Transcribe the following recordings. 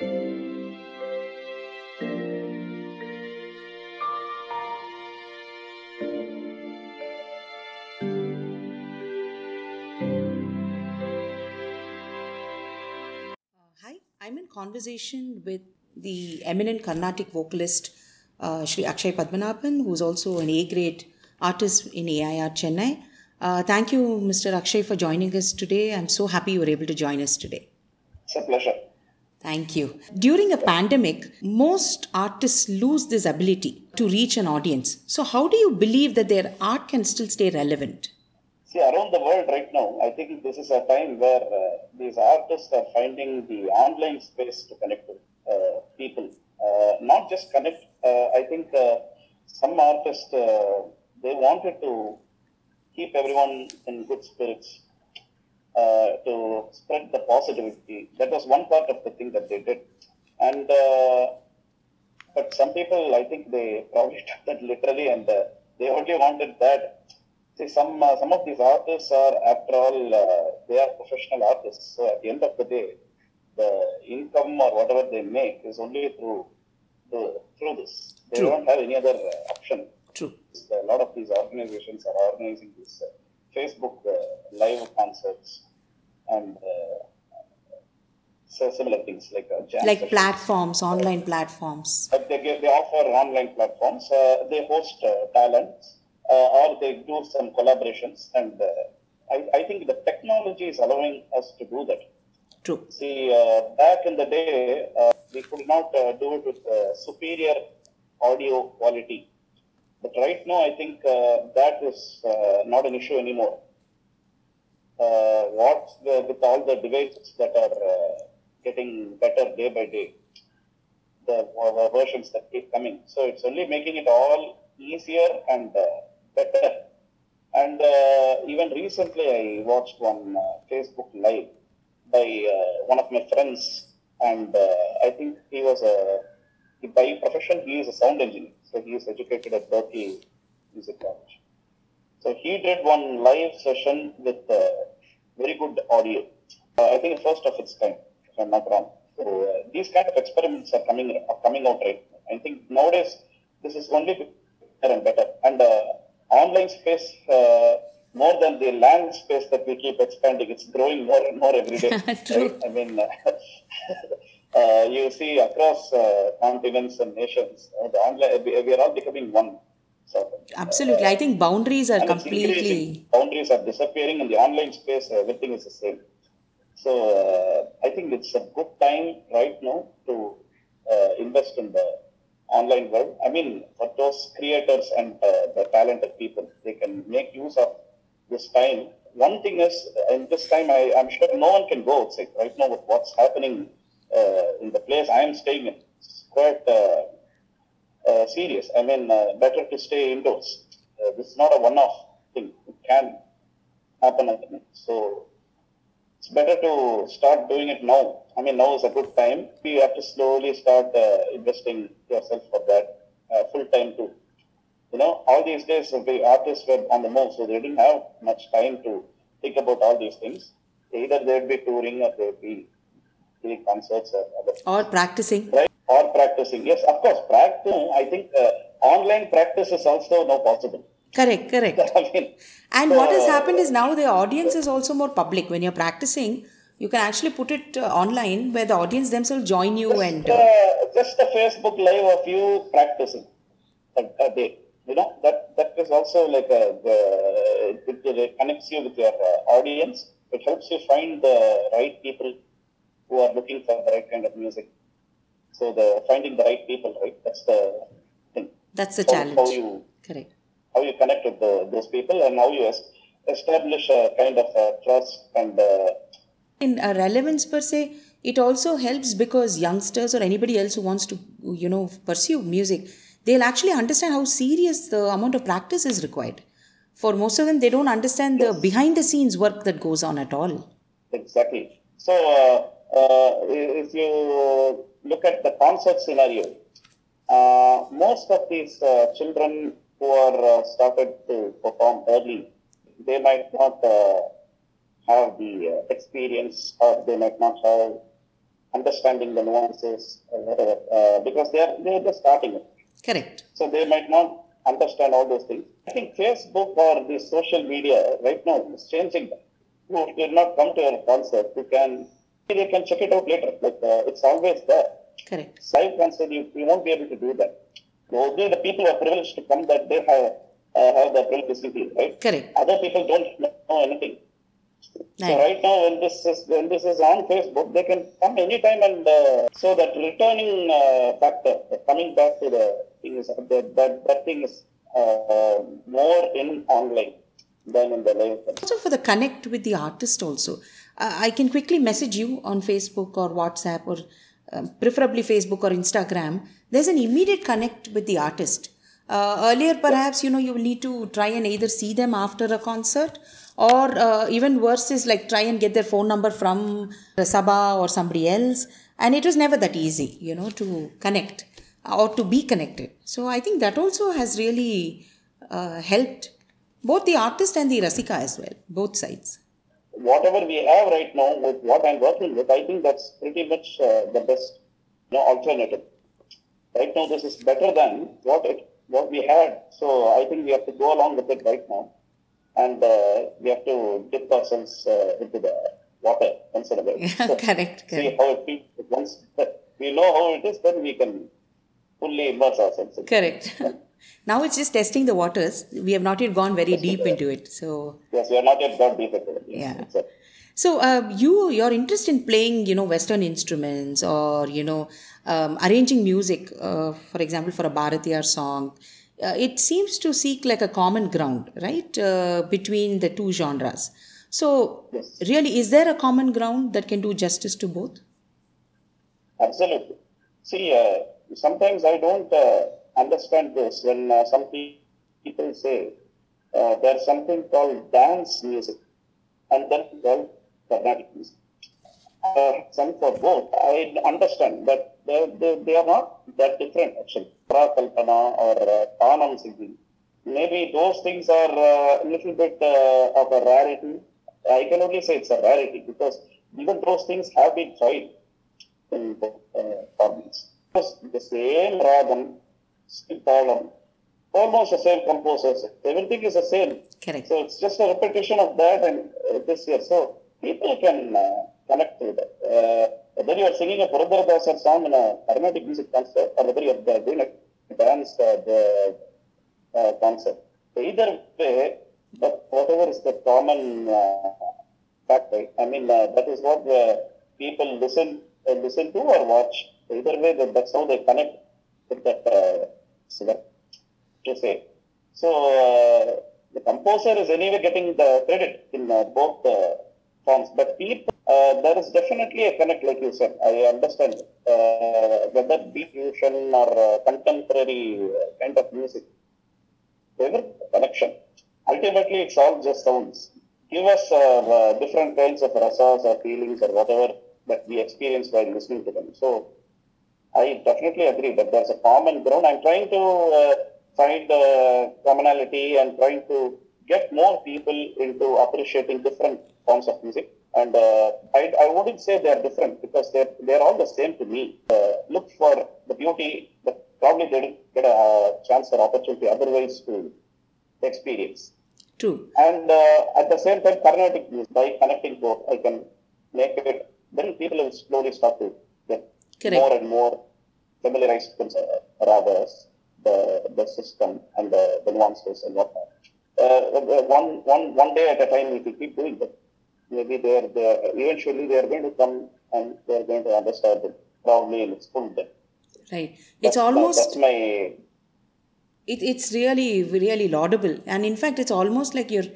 Hi, I'm in conversation with the eminent Carnatic vocalist uh, Shri Akshay Padmanabhan, who's also an A grade artist in AIR Chennai. Uh, thank you, Mr. Akshay, for joining us today. I'm so happy you were able to join us today. It's a pleasure. Thank you. During a pandemic, most artists lose this ability to reach an audience. So, how do you believe that their art can still stay relevant? See, around the world right now, I think this is a time where uh, these artists are finding the online space to connect with uh, people. Uh, not just connect, uh, I think uh, some artists, uh, they wanted to keep everyone in good spirits, uh, to spread the positivity. That was one part of the thing that they did. And, uh, but some people, I think they probably took that literally and uh, they only wanted that. See, some uh, some of these artists are, after all, uh, they are professional artists. So at the end of the day, the income or whatever they make is only through the, through this. They True. don't have any other uh, option. True. A lot of these organizations are organizing these uh, Facebook uh, live concerts and uh, so similar things like uh, jam Like platforms, online platforms. But they, give, they offer online platforms. Uh, they host uh, talents uh, or they do some collaborations. And uh, I, I think the technology is allowing us to do that. True. See, uh, back in the day, uh, we could not uh, do it with uh, superior audio quality. But right now, I think uh, that is uh, not an issue anymore. Uh, what the, with all the devices that are uh, getting better day by day, the uh, versions that keep coming. So it's only making it all easier and uh, better. And even recently, I watched one Facebook Live by one of my friends, and I think he was a by profession he is a sound engineer, so he is educated at Berklee Music College. So he did one live session with uh, very good audio. Uh, I think first of its kind, if I'm not wrong. So uh, these kind of experiments are coming are coming out right. now. I think nowadays this is only better and better. And uh, online space, uh, more than the land space that we keep expanding, it's growing more and more every day. True. right? I mean, uh, you see across uh, continents and nations, uh, the online, we we are all becoming one. Sort of. Absolutely. I think boundaries are completely. Boundaries are disappearing in the online space. Everything is the same. So uh, I think it's a good time right now to uh, invest in the online world. I mean, for those creators and uh, the talented people, they can make use of this time. One thing is, in this time, I, I'm sure no one can go outside right now with what's happening uh, in the place I am staying in. It's quite uh, uh, serious. I mean, uh, better to stay indoors. Uh, this is not a one-off thing. It can happen again. So it's better to start doing it now. I mean, now is a good time. You have to slowly start uh, investing yourself for that uh, full time too. You know, all these days uh, the artists were on the move, so they didn't have much time to think about all these things. Either they'd be touring or they'd be doing concerts or other Or practicing. right? Or practicing. Yes, of course, practice. I think uh, online practice is also now possible. Correct, correct. I mean, And what has happened is now the audience is also more public. When you're practicing, you can actually put it uh, online where the audience themselves join you and. uh, Uh, just a Facebook live of you practicing a, a day. You know that that is also like a, the, it, it connects you with your uh, audience. It helps you find the right people who are looking for the right kind of music. So the finding the right people, right? That's the thing. that's the How- challenge. How you Correct. how you connect with the, those people and how you establish a kind of uh trust and uh, In uh, relevance per se, it also helps because youngsters or anybody else who wants to, you know, pursue music, they'll actually understand how serious the amount of practice is required. For most of them, they don't understand the behind the scenes work that goes on at all. Exactly. So, uh, if you look at the concert scenario, uh, most of these uh, children who are uh, started to perform early, they might not uh, have the uh, experience or they might not have understanding the nuances whatever, uh, because they are they are just starting it. Correct. So they might not understand all those things. I think Facebook or the social media right now is changing that. You did not come to your concert, you can they can check it out later. Like uh, it's always there. Correct. Live concert, you, you won't be able to do that. Only the people are privileged to come that they have uh, have the to see, right? Correct. Other people don't know anything. So Right. now, when this is when this is on Facebook, they can come anytime, and uh, so that returning uh, factor, uh, coming back to the thing is that that, that thing is uh, more in online than in the live. Also for the connect with the artist also. Uh, I can quickly message you on Facebook or WhatsApp or um, preferably Facebook or Instagram. There's an immediate connect with the artist. Uh, earlier, perhaps you know you will need to try and either see them after a concert, or uh, even worse is like try and get their phone number from Sabha or somebody else. And it was never that easy, you know, to connect or to be connected. So I think that also has really uh, helped both the artist and the Rasika as well, both sides. Whatever we have right now with what I'm working with, I think that's pretty much uh, the best you know, alternative. Right now, this is better than what it what we had. So I think we have to go along with it right now, and uh, we have to dip ourselves uh, into the water once in a while. So correct, see correct. how it feels. Once we know how it is, then we can fully immerse ourselves. in it. Correct. Now it's just testing the waters. We have not yet gone very deep into it. So Yes, we are not yet got deep into it. Yeah. So, uh, you your interest in playing, you know, Western instruments or you know, um, arranging music, uh, for example, for a Bharatiyar song, uh, it seems to seek like a common ground, right, uh, between the two genres. So, Yes. really, is there a common ground that can do justice to both? Absolutely. See, uh, sometimes I don't uh, understand this when uh, some pe- people say uh, there's something called dance music and then called Carnatic music. Uh, some for both. I understand, but they, they, they are not that different actually. Prakalpana or uh, singing. Maybe those things are uh, a little bit uh, of a rarity. I can only say it's a rarity because even those things have been tried in both uh. The same ragam, talam, almost the same composers. Everything is the same. Correct. So it's just a repetition of that and uh, this year. So people can uh, connect to that. Uh, whether you are singing a Purandaradasar song in a Carnatic music concert or whether you are doing a dance uh, the, uh, concert. So either way, but whatever is the common uh, factor, I mean, uh, that is what the people listen uh, listen to or watch. So either way, that, that's how they connect with that to say. So the composer is anyway getting the credit in uh, both forms, but uh, there is definitely a connect, like you said. I understand uh, whether beat fusion or contemporary kind of music, there is a connection. Ultimately, it's all just sounds. Give us uh, different kinds of rasas or feelings or whatever that we experience while listening to them. So I definitely agree that there's a common ground. I'm trying to uh, find uh, commonality and trying to get more people into appreciating different forms of music. And uh, I, I wouldn't say they're different because they're, they're all the same to me. Uh, look for the beauty that probably they didn't get a chance or opportunity otherwise to experience. True. And uh, at the same time, Carnatic music, by connecting both, I can make it, then people will slowly start to get Correct. more and more familiarized with uh, ragas, the, the system, and the, the nuances and whatnot. Uh, one, one, one day at a time, if we keep doing that, maybe they're, they're, eventually they are going to come and they are going to understand it probably in its full depth. Right. It's almost that's my it, it's really really laudable and in fact it's almost like you're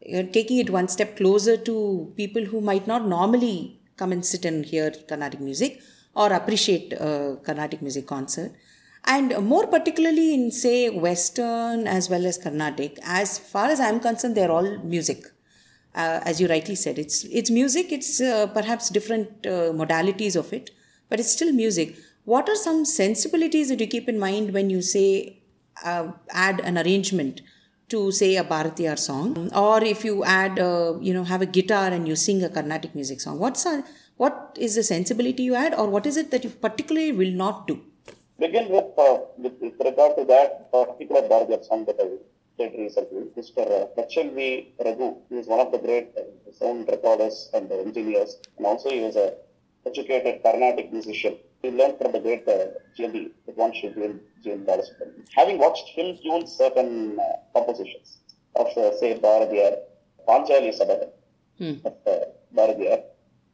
you're taking it one step closer to people who might not normally come and sit and hear carnatic music or appreciate a carnatic music concert. And more particularly in say western as well as carnatic as far as i'm concerned they're all music. Uh, as you rightly said it's it's music it's uh, perhaps different uh, modalities of it but it's still music. What are some sensibilities that you keep in mind when you say uh, add an arrangement to say a Bharatiyar song? Or if you add uh, you know have a guitar and you sing a Carnatic music song what's a, What is the sensibility you had, or what is it that you particularly will not do? Begin with, uh, with, with regard to that particular Bharatiyar song that I did recently, Mr. H.M.V. Raghu, he is one of the great uh, sound recorders and engineers, and also he was a educated Carnatic musician. He learned from the great uh, GNB, should be GN Balasubramaniam. Having watched him tune certain uh, compositions of, uh, say, Bharatiyar, Panchali Sabatam Hmm. of uh, Bharatiyar,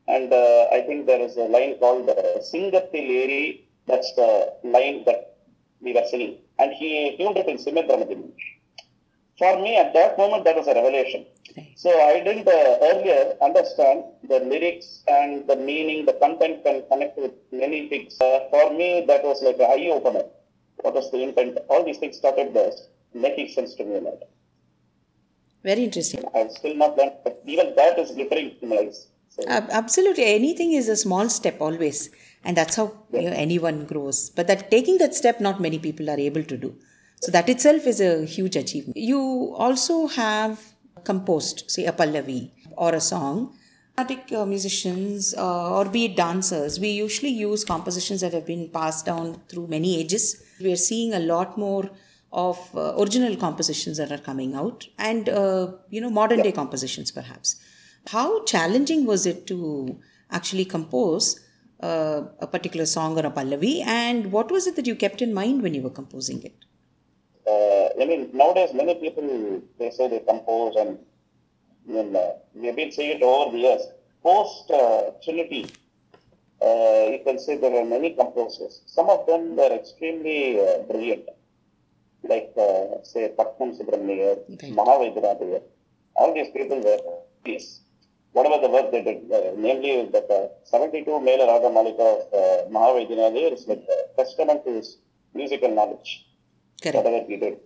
and uh, I think there is a line called uh, Singathil That's the line that we were singing. And he tuned it in Simedramati. For me, at that moment, that was a revelation. So I didn't uh, earlier understand the lyrics and the meaning, the content can connect with many things. Uh, for me, that was like an eye opener. What was the intent? All these things started uh, making sense to me now. Very interesting. I've still not learned, but even that is glittering in my eyes. So, Absolutely. Anything is a small step always. And that's how you know, anyone grows. But that taking that step, not many people are able to do. So that itself is a huge achievement. You also have composed, say, a Pallavi or a song. Carnatic uh, musicians uh, or be it dancers, we usually use compositions that have been passed down through many ages. We are seeing a lot more of uh, original compositions that are coming out and, uh, you know, modern day compositions perhaps. How challenging was it to actually compose uh, a particular song or a pallavi, and what was it that you kept in mind when you were composing it? uh, I mean, nowadays many people they say they compose, and I mean, uh, we've been it over the years. Post uh, Trinity, uh, you can say there are many composers. Some of them were extremely uh, brilliant, like uh, say Patnam Subramanian, Right. All these people were yes. Whatever the work they did, uh, namely that uh, 72 mela Raga Malika of uh, Mahavaidyanatha Iyer is like a testament to his musical knowledge Correct. whatever he did.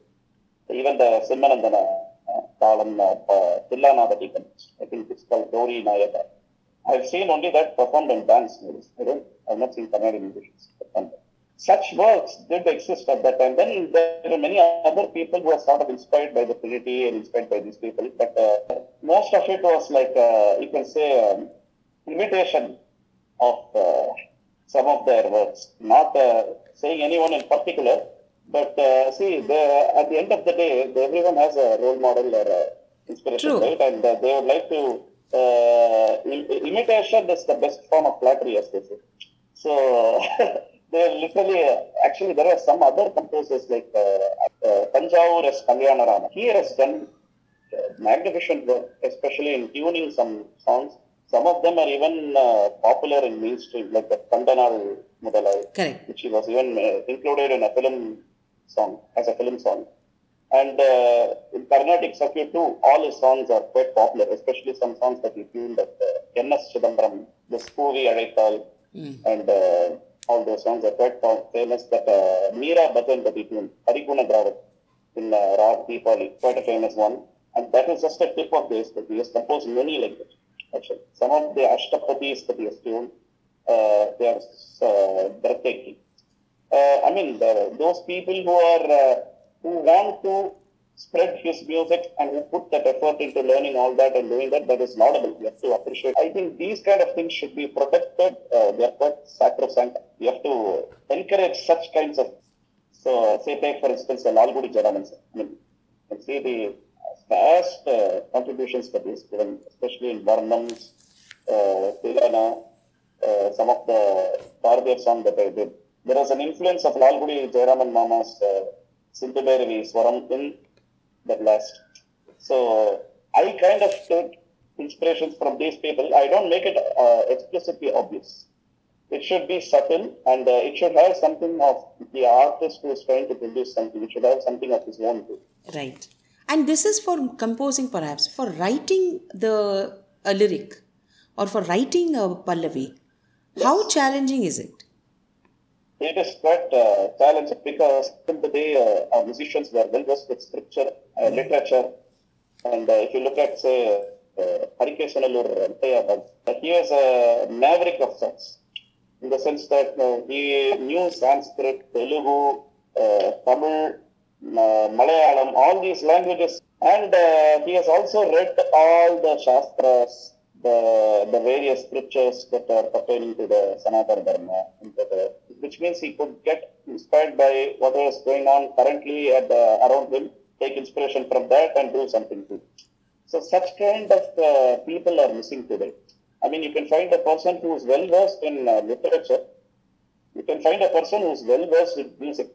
Even the Simhanandana uh, column of uh, Tillanada Deacon, I think it's called Gauri Nayaka. I've seen only that performed in dance movies. I don't, I've not seen Kannada musicians perform that. Such works did exist at that time. Then there were many other people who were sort of inspired by the Trinity and inspired by these people. But uh, most of it was like, uh, you can say, um, imitation of uh, some of their works. Not uh, saying anyone in particular, but uh, see, the, at the end of the day, everyone has a role model or a inspiration, True. right? And uh, they would like to. Uh, im- imitation is the best form of flattery, as they say. So they literally, uh, actually, there are some other composers like uh, uh, Tanjavur S. Kalyanarama. He has done uh, magnificent work, especially in tuning some songs. Some of them are even uh, popular in mainstream, like the Kandanal Mudalai Correct. which was even uh, included in a film song, as a film song. And uh, in Carnatic circuit too, all his songs are quite popular, especially some songs that he tuned at uh, N.S. Chidambaram, the Scoovi Adaithal, Mm. and uh, all those songs are quite famous. That uh, Meera Bhajan that he tuned, Hariguna Dravat, in uh, Rag Deepali, quite a famous one. And that is just a tip of this, but he has composed many that. Actually, some of the Ashtapatis that he has tuned, uh, they are uh, breathtaking. Uh, I mean, the, those people who are uh, who want to spread his music and who put that effort into learning all that and doing that, that is laudable. We have to appreciate. I think these kind of things should be protected. Uh, they are quite sacrosanct. We have to encourage such kinds of. So, say, take for instance, Lalgudi Jayaraman. I mean, you can see the vast uh, contributions that he's given, especially in Varnams, uh, Tilana, uh, some of the Bharatiyar songs that I did. There was an influence of Lalgudi Jayaraman Mama's uh, Sindhubhairavi Swaram in that last. So I kind of took inspirations from these people. I don't make it uh, explicitly obvious. It should be subtle and uh, it should have something of the artist who is trying to produce something. It should have something of his own too. Right. And this is for composing, perhaps, for writing the a lyric or for writing a pallavi. How challenging is it? It is quite uh, challenging because in the day uh, our musicians were well versed with scripture, literature, and uh, if you look at say uh, Harikesanallur Antayabad, he was a maverick of sorts, in the sense that uh, he knew Sanskrit, Telugu, uh, Tamil, uh, Malayalam, all these languages, and uh, he has also read all the Shastras, the, the various scriptures that are pertaining to the Sanatana Dharma, which means he could get inspired by what was going on currently at around him, take inspiration from that and do something too. So such kind of uh, people are missing today. I mean, you can find a person who is well versed in uh, literature. You can find a person who is well versed in music,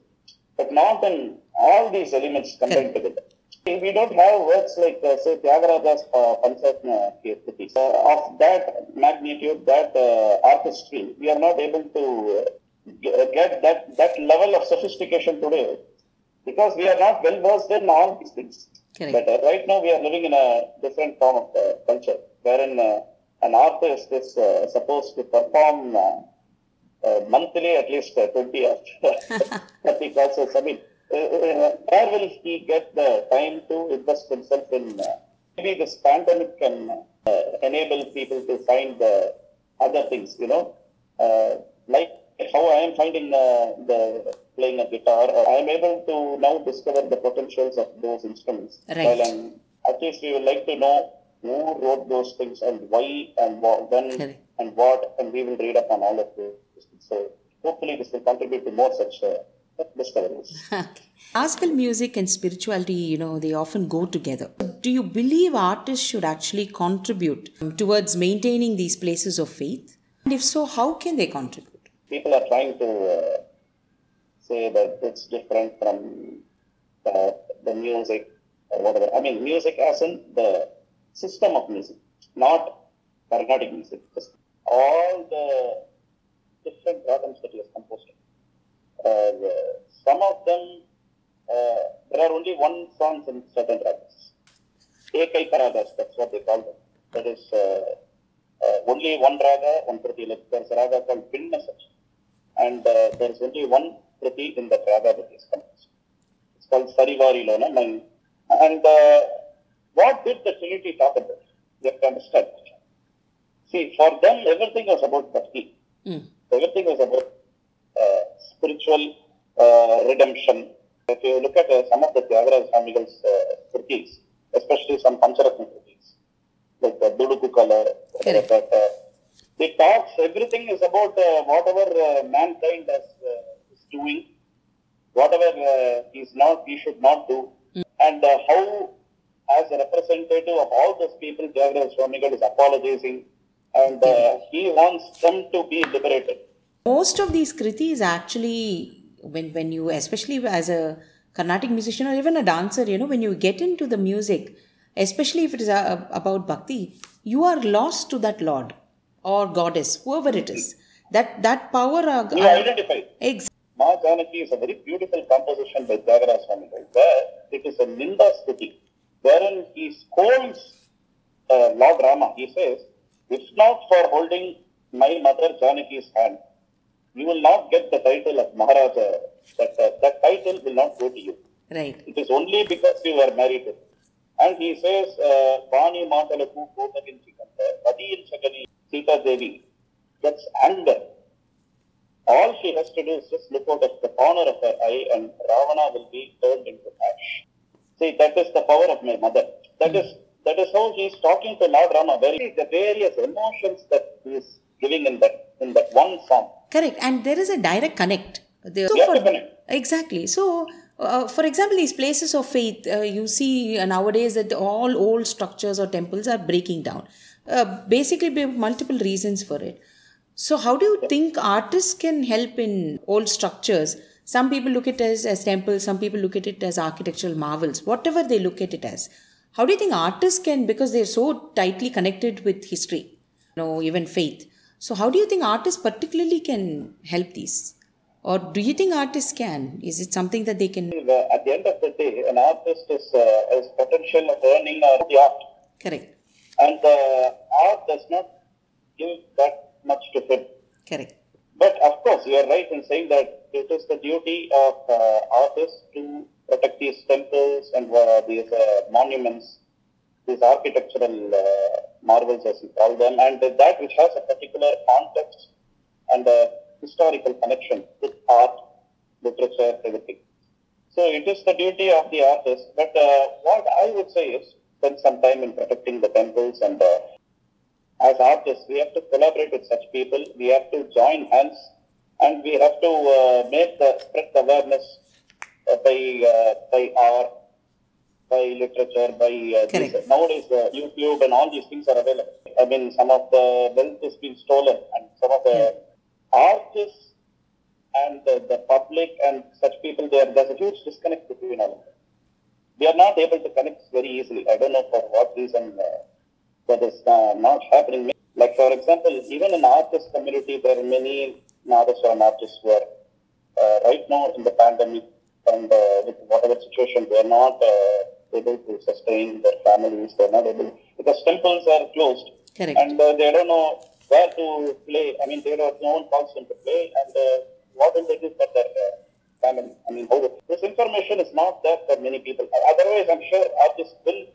but not in all these elements combined together. We don't have works like, uh, say, Tyagaraja's uh, Pancharatna Kriti. Uh, of that magnitude, that uh, artistry, we are not able to uh, get that, that level of sophistication today because we are not well versed in all these things. Correct. But uh, right now, we are living in a different form of uh, culture wherein uh, an artist is uh, supposed to perform uh, uh, monthly at least uh, 20 or 30 classes. I mean, uh, uh, where will he get the time to invest himself in? Uh, maybe this pandemic can uh, enable people to find uh, other things, you know, uh, like how I am finding uh, the playing a guitar. Or I am able to now discover the potentials of those instruments. Right. While I'm, at least we would like to know who wrote those things and why and what, when Correct. and what, and we will read up on all of this. So hopefully this will contribute to more such uh, discoveries. Classical music and spirituality, you know, they often go together. Do you believe artists should actually contribute towards maintaining these places of faith? And if so, how can they contribute? People are trying to uh, say that it's different from the, the music or whatever. I mean, music as in the system of music, not Carnatic music. Just all the different rhythms that he has composed. Uh, some of them, uh, there are only one songs in certain ragas. Ekaika ragas, that's what they call them. That is uh, uh, only one raga, one. Like there's a raga called Pinna. And uh, there's only one kriti in that raga that is composed. It's called Sarivari Lona. And uh, what did the Trinity talk about? You have to understand. See, for them, everything was about bhakti. Mm. Everything was about uh, spiritual uh, redemption. If you look at uh, some of the Tyagaraja Swamigal's uh, especially some Pancharatna kritis, like the Duduku Gala, Correct. that, uh, they talks, everything is about uh, whatever uh, mankind has, uh, doing, whatever uh, he's not, he should not do, and uh, how, as a representative of all those people, Tyagaraja Swamigal is apologizing, and uh, he wants them to be liberated. Most of these kritis actually, when, when you, especially as a Carnatic musician or even a dancer, you know, when you get into the music, especially if it is uh, about bhakti, you are lost to that Lord or goddess, whoever it is. That that power. Uh, You identify. Ex- Ma Janaki is a very beautiful composition by Tyagaraja Swamigal, where it is a Ninda Stuti, wherein he scolds uh, Lord Rama. He says, if not for holding my mother Janaki's hand, you will not get the title of Maharaja. That, uh, that title will not go to you. right. It is only because you were married. And he says, uh, Vani Matalaku Kotaginchi Kanta, Padiyin Sakani Sita Devi, that's anger. All she has to do is just look out of the corner of her eye and Ravana will be turned into ash. See, that is the power of my mother. That is that is how he is talking to Lord Rama. Very the various emotions that he is giving in that in that one song. Correct. And there is a direct connect. There, You have to connect. Exactly. So, uh, for example, these places of faith, uh, you see uh, nowadays that all old structures or temples are breaking down. Uh, basically, multiple reasons for it. So, how do you think artists can help in old structures? Some people look at it as, as temples, some people look at it as architectural marvels, whatever they look at it as. How do you think artists can, because they're so tightly connected with history, you know, even faith. So, how do you think artists particularly can help these? Or do you think artists can? Is it something that they can? Uh, At the end of the day, an artist is uh, has potential of earning uh, the art. Correct. and uh, art does not give that much to him. Correct. But of course, you are right in saying that it is the duty of uh, artists to protect these temples and uh, these uh, monuments, these architectural uh, marvels, as you call them, and that which has a particular context and a historical connection with art, literature, everything. So it is the duty of the artist. But uh, what I would say is spend some time in protecting the temples and uh, as artists, we have to collaborate with such people. We have to join hands, and we have to uh, make the spread the awareness uh, by uh, by art, by literature, by uh, these- nowadays uh, YouTube and all these things are available. I mean, some of the wealth has been stolen, and some of the artists and the, the public and such people there. There's a huge disconnect between all of them. We are not able to connect very easily. I don't know for what reason uh, that is uh, not happening. Like for example, even in artist community, there are many Nadaswaram artists who are uh, right now in the pandemic and uh, with whatever situation, they are not uh, able to sustain their families. They are not able because temples are closed Correct. and uh, they don't know where to play. I mean, they don't no one calls them to play, and uh, what will they do for their uh, family? I mean, how this information is not there for many people. Otherwise, I'm sure artists will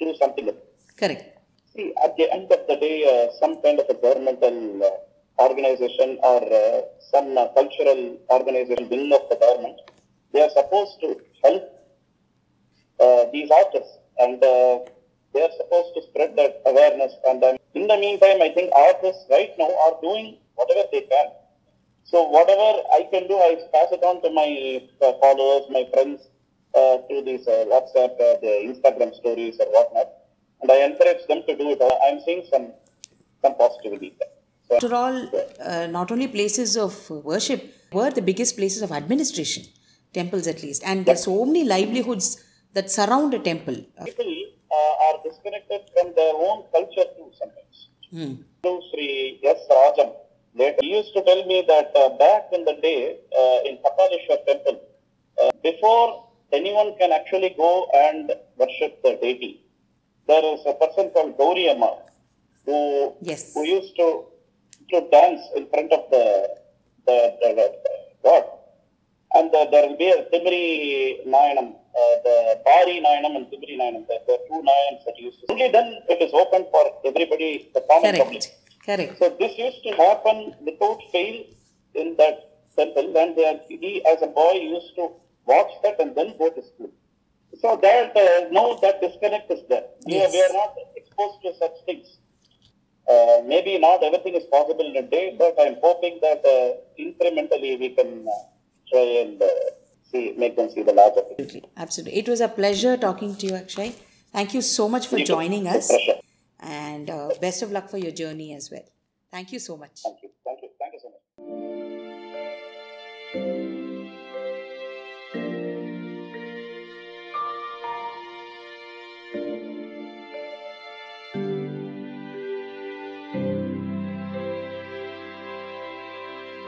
do something. Correct. See, at the end of the day, uh, some kind of a governmental uh, organization or uh, some uh, cultural organization wing of the government, they are supposed to help uh, these artists and uh, they are supposed to spread that awareness. And in the meantime, I think artists right now are doing whatever they can. So whatever I can do, I pass it on to my followers, my friends, through these WhatsApp, the Instagram stories or whatnot, and I encourage them to do it. I'm seeing some some positivity there. So, After all, uh, not only places of worship were the biggest places of administration, temples at least, and there's so many livelihoods that surround a temple. People uh, are disconnected from their own culture too sometimes. hmm. Sri S. Rajam. Later, he used to tell me that uh, back in the day uh, in Kapaleshwar temple, uh, before anyone can actually go and worship the deity, there is a person called Gauri Amma who, Yes. who used to, to dance in front of the, the, the, the God. And uh, there will be a Timri Nayanam, uh, the Bari Nayanam and Timri Nayanam. There there are two Nayanams that used to. Only then it is open for everybody, the common public. Correct. Correct. So this used to happen without fail in that temple, and they he as a boy used to watch that and then go to school. So that uh, now that disconnect is there. We, are, Yes. we are not exposed to such things. Uh, maybe not everything is possible in a day, but I'm hoping that uh, incrementally we can uh, try and uh, see, make them see the larger picture. Absolutely. Absolutely. It was a pleasure talking to you, Akshay. Thank you so much for You too. joining us. And uh, best of luck for your journey as well. Thank you so much. Thank you. Thank you. Thank you so much.